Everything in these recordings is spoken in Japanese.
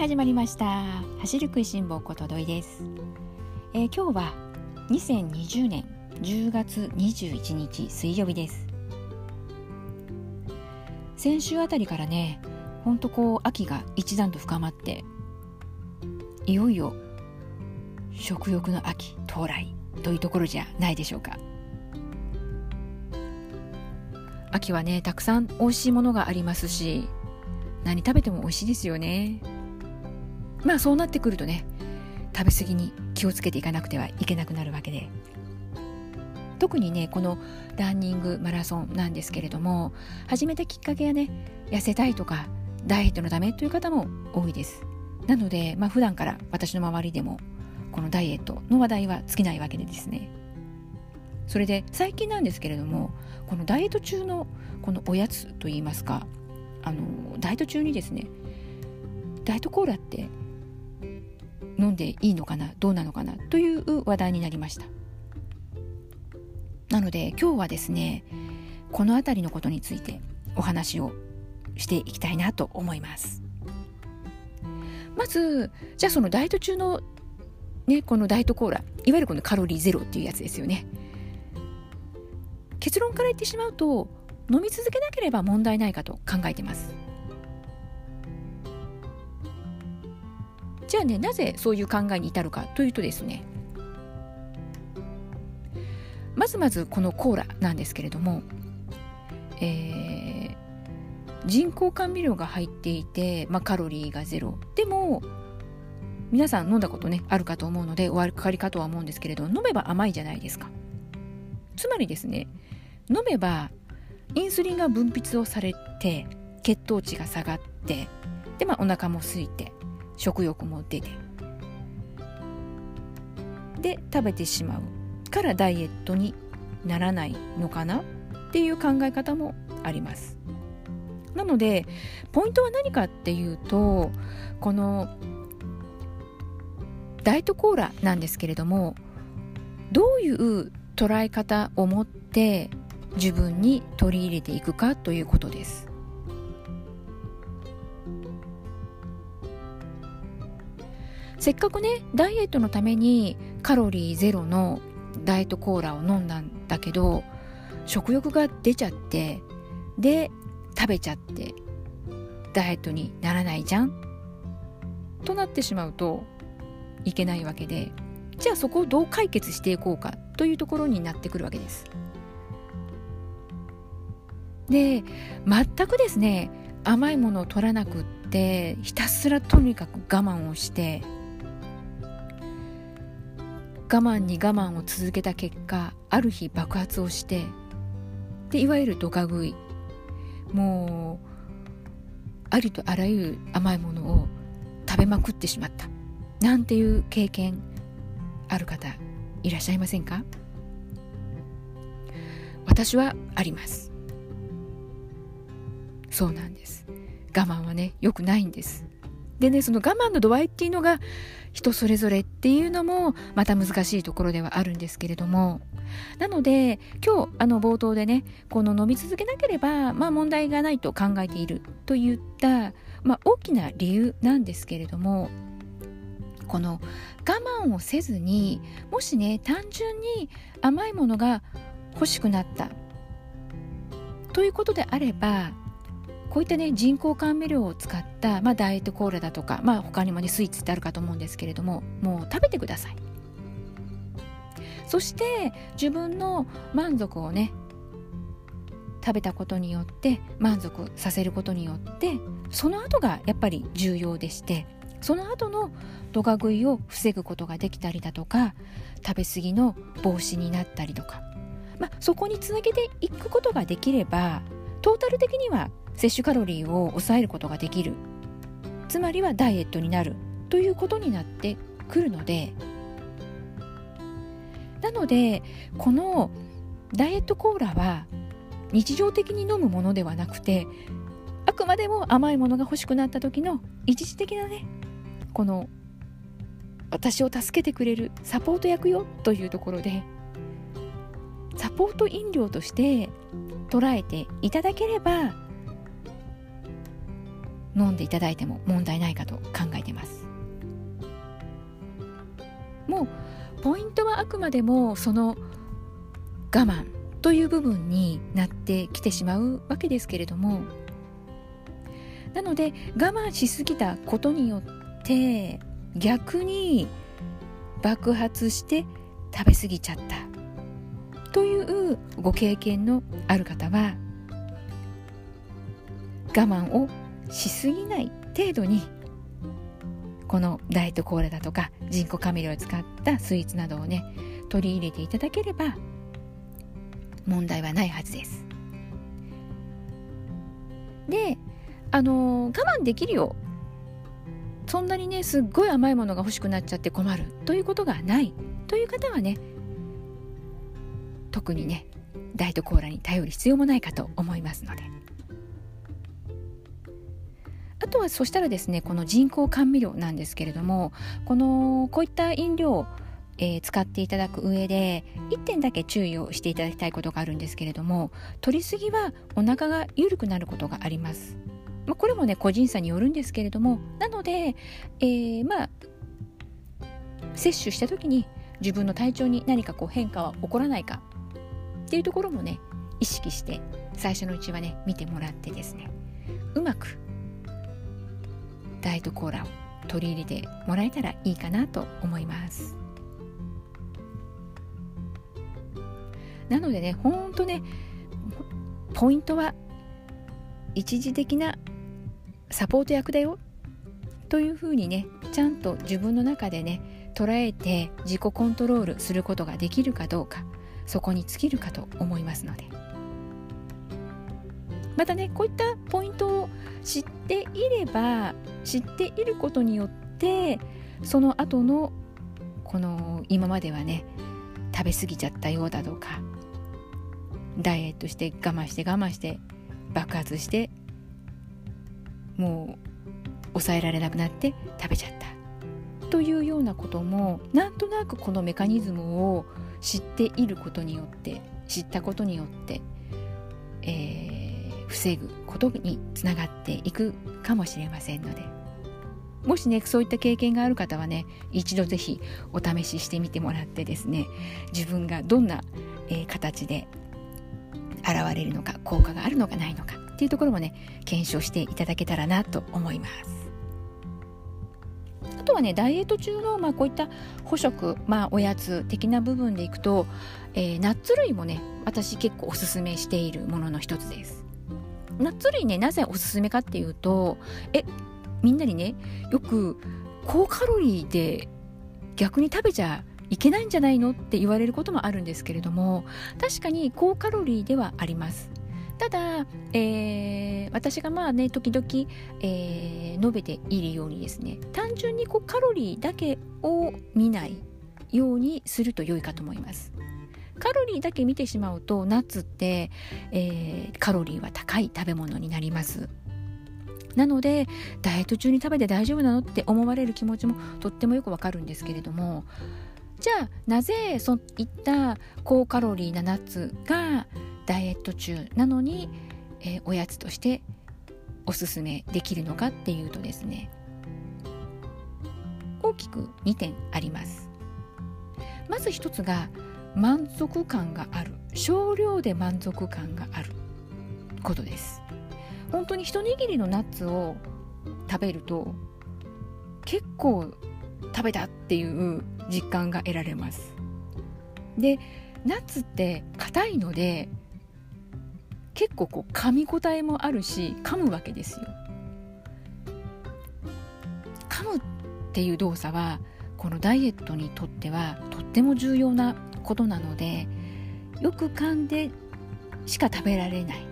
始まりました。走る食いしん坊ことどいです、えー、今日は2020年10月21日水曜日です。先週あたりからねほんとこう秋が一段と深まっていよいよ食欲の秋到来というところじゃないでしょうか。秋はねたくさん美味しいものがありますし何食べても美味しいですよね。まあそうなってくるとね食べ過ぎに気をつけていかなくてはいけなくなるわけで。特にねこのランニングマラソンなんですけれども始めたきっかけがね痩せたいとかダイエットのためという方も多いです。なのでまあ普段から私の周りでもこのダイエットの話題は尽きないわけでですね。それで最近なんですけれどもこのダイエット中のこのおやつといいますかあのダイエット中にですねダイエットコーラってんでいいのかなどうなのかなという話題になりました。なので今日はですねこの辺りのことについてお話をしていきたいなと思います。まずじゃあそのダイエット中のねこのダイエットコーラいわゆるこのカロリーゼロっていうやつですよね。結論から言ってしまうと飲み続けなければ問題ないかと考えてます。じゃあねなぜそういう考えに至るかというとですね。まずまずこのコーラなんですけれども、えー、人工甘味料が入っていて、まあ、カロリーがゼロ。でも皆さん飲んだことねあるかと思うのでお分かりかとは思うんですけれど飲めば甘いじゃないですか。つまりですね飲めばインスリンが分泌をされて血糖値が下がってでまあお腹も空いて食欲も出て。で食べてしまうからダイエットにならないのかなっていう考え方もあります。なのでポイントは何かっていうとこのダイエットコーラなんですけれどもどういう捉え方を持って自分に取り入れていくかということです。せっかくねダイエットのためにカロリーゼロのダイエットコーラを飲んだんだけど食欲が出ちゃってで食べちゃってダイエットにならないじゃん？となってしまうといけないわけでじゃあそこをどう解決していこうかというところになってくるわけです。で全くですね甘いものを取らなくってひたすらとにかく我慢をして慢に我慢を続けた結果ある日爆発をしてでいわゆるドカ食い。もうありとあらゆる甘いものを食べまくってしまった。なんていう経験ある方いらっしゃいませんか？私はあります。そうなんです。我慢はね良くないんです。でねその我慢の度合いっていうのが人それぞれっていうのもまた難しいところではあるんですけれども。なので今日あの冒頭でねこの伸び続けなければまあ問題がないと考えているといった、まあ、大きな理由なんですけれどもこの我慢をせずにもしね単純に甘いものが欲しくなったということであればこういったね人工甘味料を使った、まあ、ダイエットコーラだとか、まあ、他にもねスイーツってあるかと思うんですけれどももう食べてください。そして自分の満足をね食べたことによって満足させることによってその後がやっぱり重要でしてその後のドカ食いを防ぐことができたりだとか食べ過ぎの防止になったりとか、まあ、そこにつなげていくことができればトータル的には摂取カロリーを抑えることができる。つまりはダイエットになるということになってくるので。なのでこのダイエットコーラは日常的に飲むものではなくてあくまでも甘いものが欲しくなった時の一時的なねこの私を助けてくれるサポート役よというところでサポート飲料として捉えていただければ飲んでいただいても問題ないかと考えてます。もうポイントはあくまでもその我慢という部分になってきてしまうわけですけれどもなので我慢しすぎたことによって逆に爆発して食べ過ぎちゃった。というご経験のある方は我慢をしすぎない程度にこのダイエットコーラだとか人工甘味料を使ったスイーツなどをね取り入れていただければ問題はないはずです。であの我慢できるよそんなにねすっごい甘いものが欲しくなっちゃって困るということがないという方はね特にねダイエットコーラに頼る必要もないかと思いますので。あとはそしたらですねこの人工甘味料なんですけれどもこのこういった飲料えー、使っていただく上で1点だけ注意をしていただきたいことがあるんですけれども取りすぎはお腹が緩くなることがあります。まあ、これもね個人差によるんですけれどもなので、えー、まあ摂取した時に自分の体調に何かこう変化は起こらないかっていうところもね意識して最初のうちはね見てもらってですね。うまくダイエットコーラを取り入れてもらえたらいいかなと思います。なのでねほんとねポイントは一時的なサポート役だよというふうにねちゃんと自分の中でね捉えて自己コントロールすることができるかどうか。そこに尽きるかと思いますので。またねこういったポイントを知っていれば知っていることによってその後のこの今まではね食べ過ぎちゃったようだとかダイエットして我慢して我慢して爆発してもう抑えられなくなって食べちゃった。というようなこともなんとなくこのメカニズムを知っていることによって知ったことによって、えー、防ぐことにつながっていくかもしれませんので。もしねそういった経験がある方はね一度ぜひお試ししてみてもらってですね自分がどんな、えー、形で現れるのか効果があるのかないのかっていうところもね検証していただけたらなと思います。とはねダイエット中の、まあ、こういった補食、まあ、おやつ的な部分でいくと、えー、ナッツ類もね私結構おすすめしているものの一つです。ナッツ類ねなぜおすすめかっていうとえみんなにねよく高カロリーで逆に食べちゃいけないんじゃないのって言われることもあるんですけれども確かに高カロリーではあります。ただ、えー、私がまあね時々、えー、述べているようにですね単純にこうカロリーだけを見ないようにすると良いかと思います。カロリーだけ見てしまうとナッツって、えー、カロリーは高い食べ物になります。なのでダイエット中に食べて大丈夫なのって思われる気持ちもとってもよくわかるんですけれどもじゃあなぜそういった高カロリーなナッツがダイエット中なのに、えー、おやつとしておすすめできるのかっていうとですね大きく2点あります。まず1つが満足感がある。少量で満足感がある。ことです。本当に一握りのナッツを食べると結構食べたっていう実感が得られます。でナッツって硬いので結構こう噛み応えもあるし噛むわけですよ。噛むっていう動作はこのダイエットにとってはとっても重要なことなのでよく噛んでしか食べられない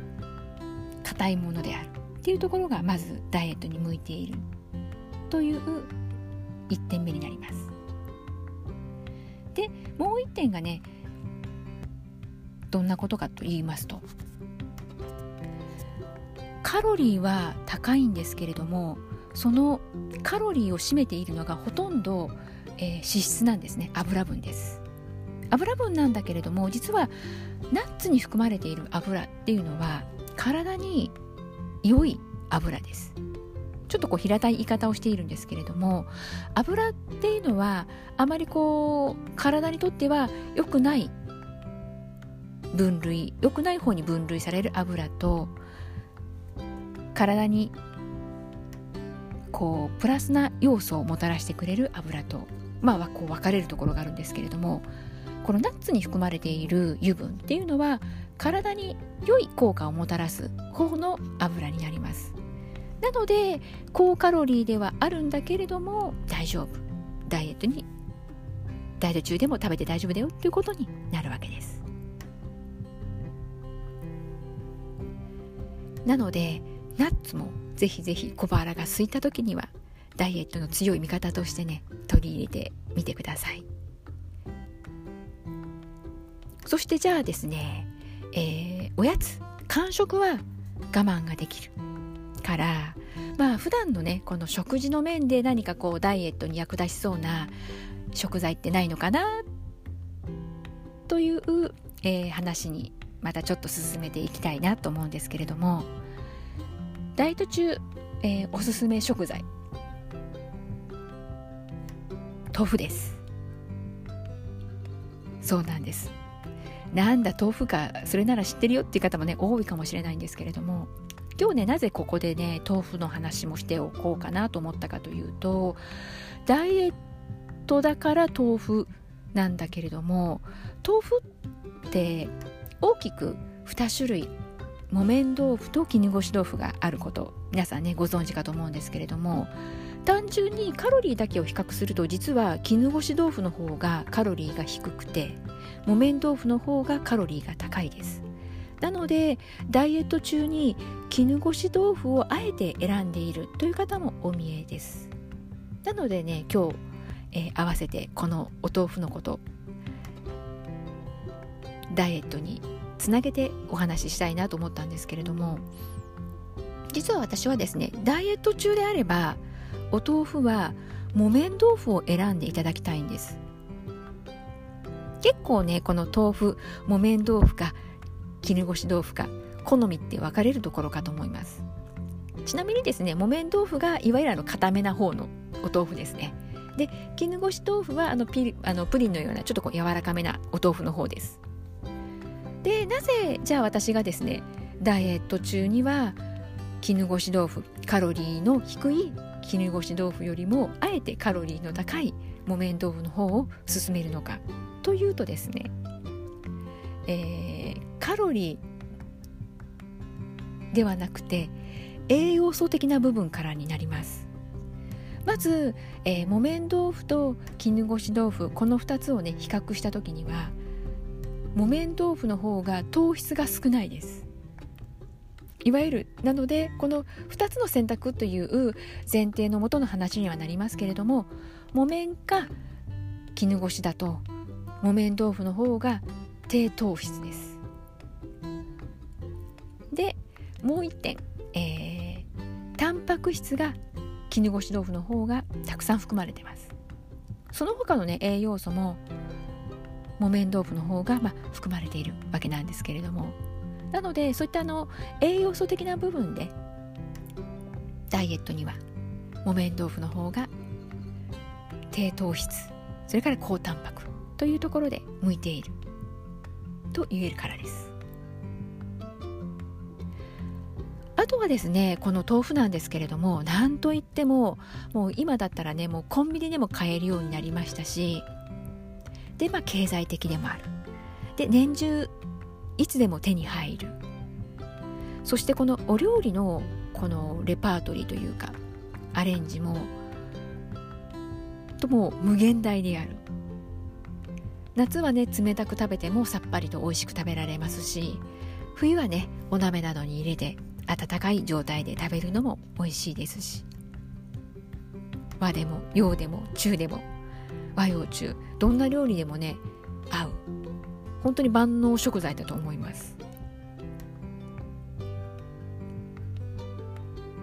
硬いものであるっていうところがまずダイエットに向いているという1点目になります。でもう1点がねどんなことかと言いますとカロリーは高いんですけれどもそのカロリーを占めているのがほとんど、えー、脂質なんですね。油分です。油分なんだけれども実はナッツに含まれている油っていうのは体に良い油です。ちょっとこう平たい言い方をしているんですけれども油っていうのはあまりこう体にとっては良くない分類良くない方に分類される油と体にこうプラスな要素をもたらしてくれる油とまあこう分かれるところがあるんですけれどもこのナッツに含まれている油分っていうのは体に良い効果をもたらす方の油になります。なので高カロリーではあるんだけれども大丈夫。ダイエットにダイエット中でも食べて大丈夫だよっていうことになるわけです。なのでナッツもぜひぜひ小腹が空いた時にはダイエットの強い味方としてね取り入れてみてください。そしてじゃあですね、えー、おやつ間食は我慢ができる。からまあ普段のねこの食事の面で何かこうダイエットに役立ちそうな食材ってないのかな？という、えー、話にまたちょっと進めていきたいなと思うんですけれどもダイエット中、えー、おすすめ食材。豆腐です。そうなんです。なんだ豆腐かそれなら知ってるよっていう方もね多いかもしれないんですけれども今日ねなぜここでね豆腐の話もしておこうかなと思ったかというとダイエットだから豆腐なんだけれども豆腐って大きく2種類木綿豆腐と絹ごし豆腐があること皆さんねご存知かと思うんですけれども単純にカロリーだけを比較すると実は絹ごし豆腐の方がカロリーが低くて木綿豆腐の方がカロリーが高いです。なのでダイエット中に絹ごし豆腐をあえて選んでいるという方もお見えです。なのでね今日、えー、合わせてこのお豆腐のことダイエットにつなげてお話ししたいなと思ったんですけれども実は私はですねダイエット中であればお豆腐は木綿豆腐を選んでいただきたいんです。結構ねこの豆腐木綿豆腐か絹ごし豆腐か好みって分かれるところかと思います。ちなみにですね木綿豆腐がいわゆるあの固めな方のお豆腐ですね。で絹ごし豆腐はあのピあのプリンのようなちょっとこう柔らかめなお豆腐の方です。でなぜじゃあ私がですねダイエット中には絹ごし豆腐カロリーの低い絹ごし豆腐よりもあえてカロリーの高い木綿豆腐の方を勧めるのかというとですね、えー、カロリーではなくて栄養素的な部分からになります。まず、えー、木綿豆腐と絹ごし豆腐この2つをね比較した時には木綿豆腐の方が糖質が少ないです。いわゆるなのでこの2つの選択という前提のもとの話にはなりますけれども木綿か絹ごしだと木綿豆腐の方が低糖質です。でもう1点、えー、タンパク質が絹ごし豆腐の方がたくさん含まれてます。その他のね栄養素も木綿豆腐の方が、まあ、含まれているわけなんですけれども。なのでそういったあの栄養素的な部分でダイエットには木綿豆腐の方が低糖質それから高タンパクというところで向いていると言えるからです。あとはですねこの豆腐なんですけれども何といってももう今だったらねもうコンビニでも買えるようになりましたしでまあ経済的でもある。で年中いつでも手に入る。そしてこのお料理のこのレパートリーというかアレンジもとも無限大である。夏はね冷たく食べてもさっぱりと美味しく食べられますし冬はねお鍋などに入れて温かい状態で食べるのも美味しいですし。和でも洋でも中でも。和洋中どんな料理でもね合う。本当に万能食材だと思います。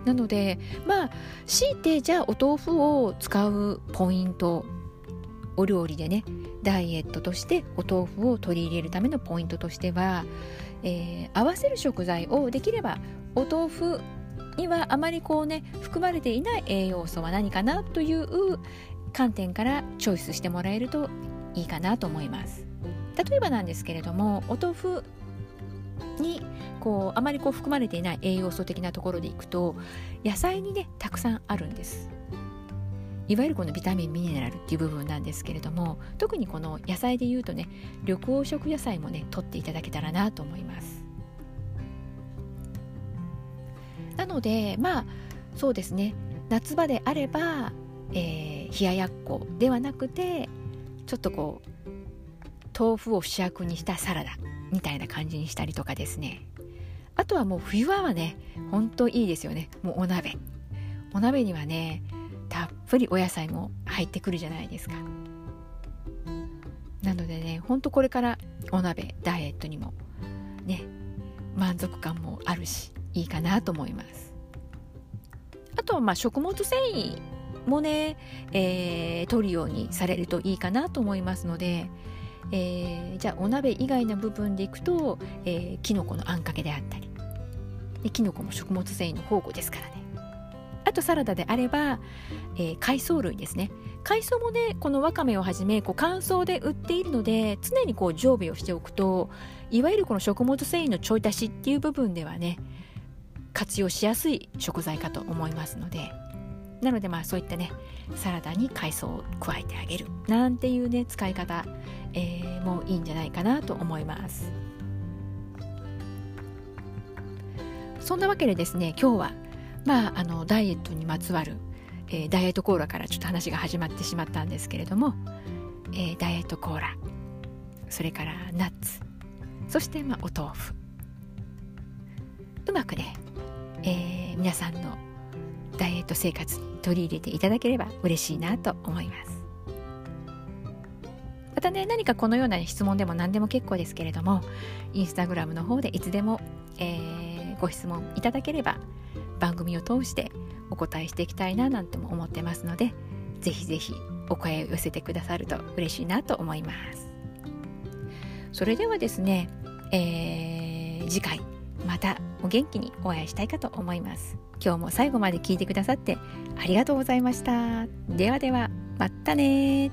なのでまあ強いてじゃあお豆腐を使うポイントお料理でねダイエットとしてお豆腐を取り入れるためのポイントとしては、えー、合わせる食材をできればお豆腐にはあまりこうね含まれていない栄養素は何かなという観点からチョイスしてもらえるといいかなと思います。例えばなんですけれどもお豆腐にこうあまりこう含まれていない栄養素的なところでいくと野菜にねたくさんあるんです。いわゆるこのビタミンミネラルっていう部分なんですけれども特にこの野菜でいうとね緑黄色野菜もね取っていただけたらなと思います。なのでまあそうですね。夏場であれば、えー、冷ややっこではなくてちょっとこう豆腐を主役にしたサラダみたいな感じにしたりとかですね。あとはもう冬場はねほんといいですよね。もうお鍋。お鍋にはねたっぷりお野菜も入ってくるじゃないですか。なのでねほんとこれからお鍋ダイエットにもね満足感もあるしいいかなと思います。あとはまあ食物繊維もね、えー、取るようにされるといいかなと思いますので、えー、じゃあお鍋以外の部分でいくと、えー、きのこのあんかけであったりできのこも食物繊維の宝庫ですからね。あとサラダであれば、えー、海藻類ですね。海藻もねこのわかめをはじめこう乾燥で売っているので常にこう常備をしておくといわゆるこの食物繊維のちょい足しっていう部分ではね活用しやすい食材かと思いますので。なのでまあそういったねサラダに海藻を加えてあげるなんていうね使い方、えー、もいいんじゃないかなと思います。そんなわけでですね今日はまああのダイエットにまつわる、えー、ダイエットコーラからちょっと話が始まってしまったんですけれども、えー、ダイエットコーラそれからナッツそしてまあお豆腐。うまくね、えー、皆さんのダイエット生活に取り入れていただければ嬉しいなと思います。またね何かこのような質問でも何でも結構ですけれどもインスタグラムの方でいつでも、えー、ご質問いただければ番組を通してお答えしていきたいななんても思ってますのでぜひぜひお声を寄せてくださると嬉しいなと思います。それではですね、えー、次回。またお元気にお会いしたいかと思います。今日も最後まで聞いてくださってありがとうございました。ではではまたね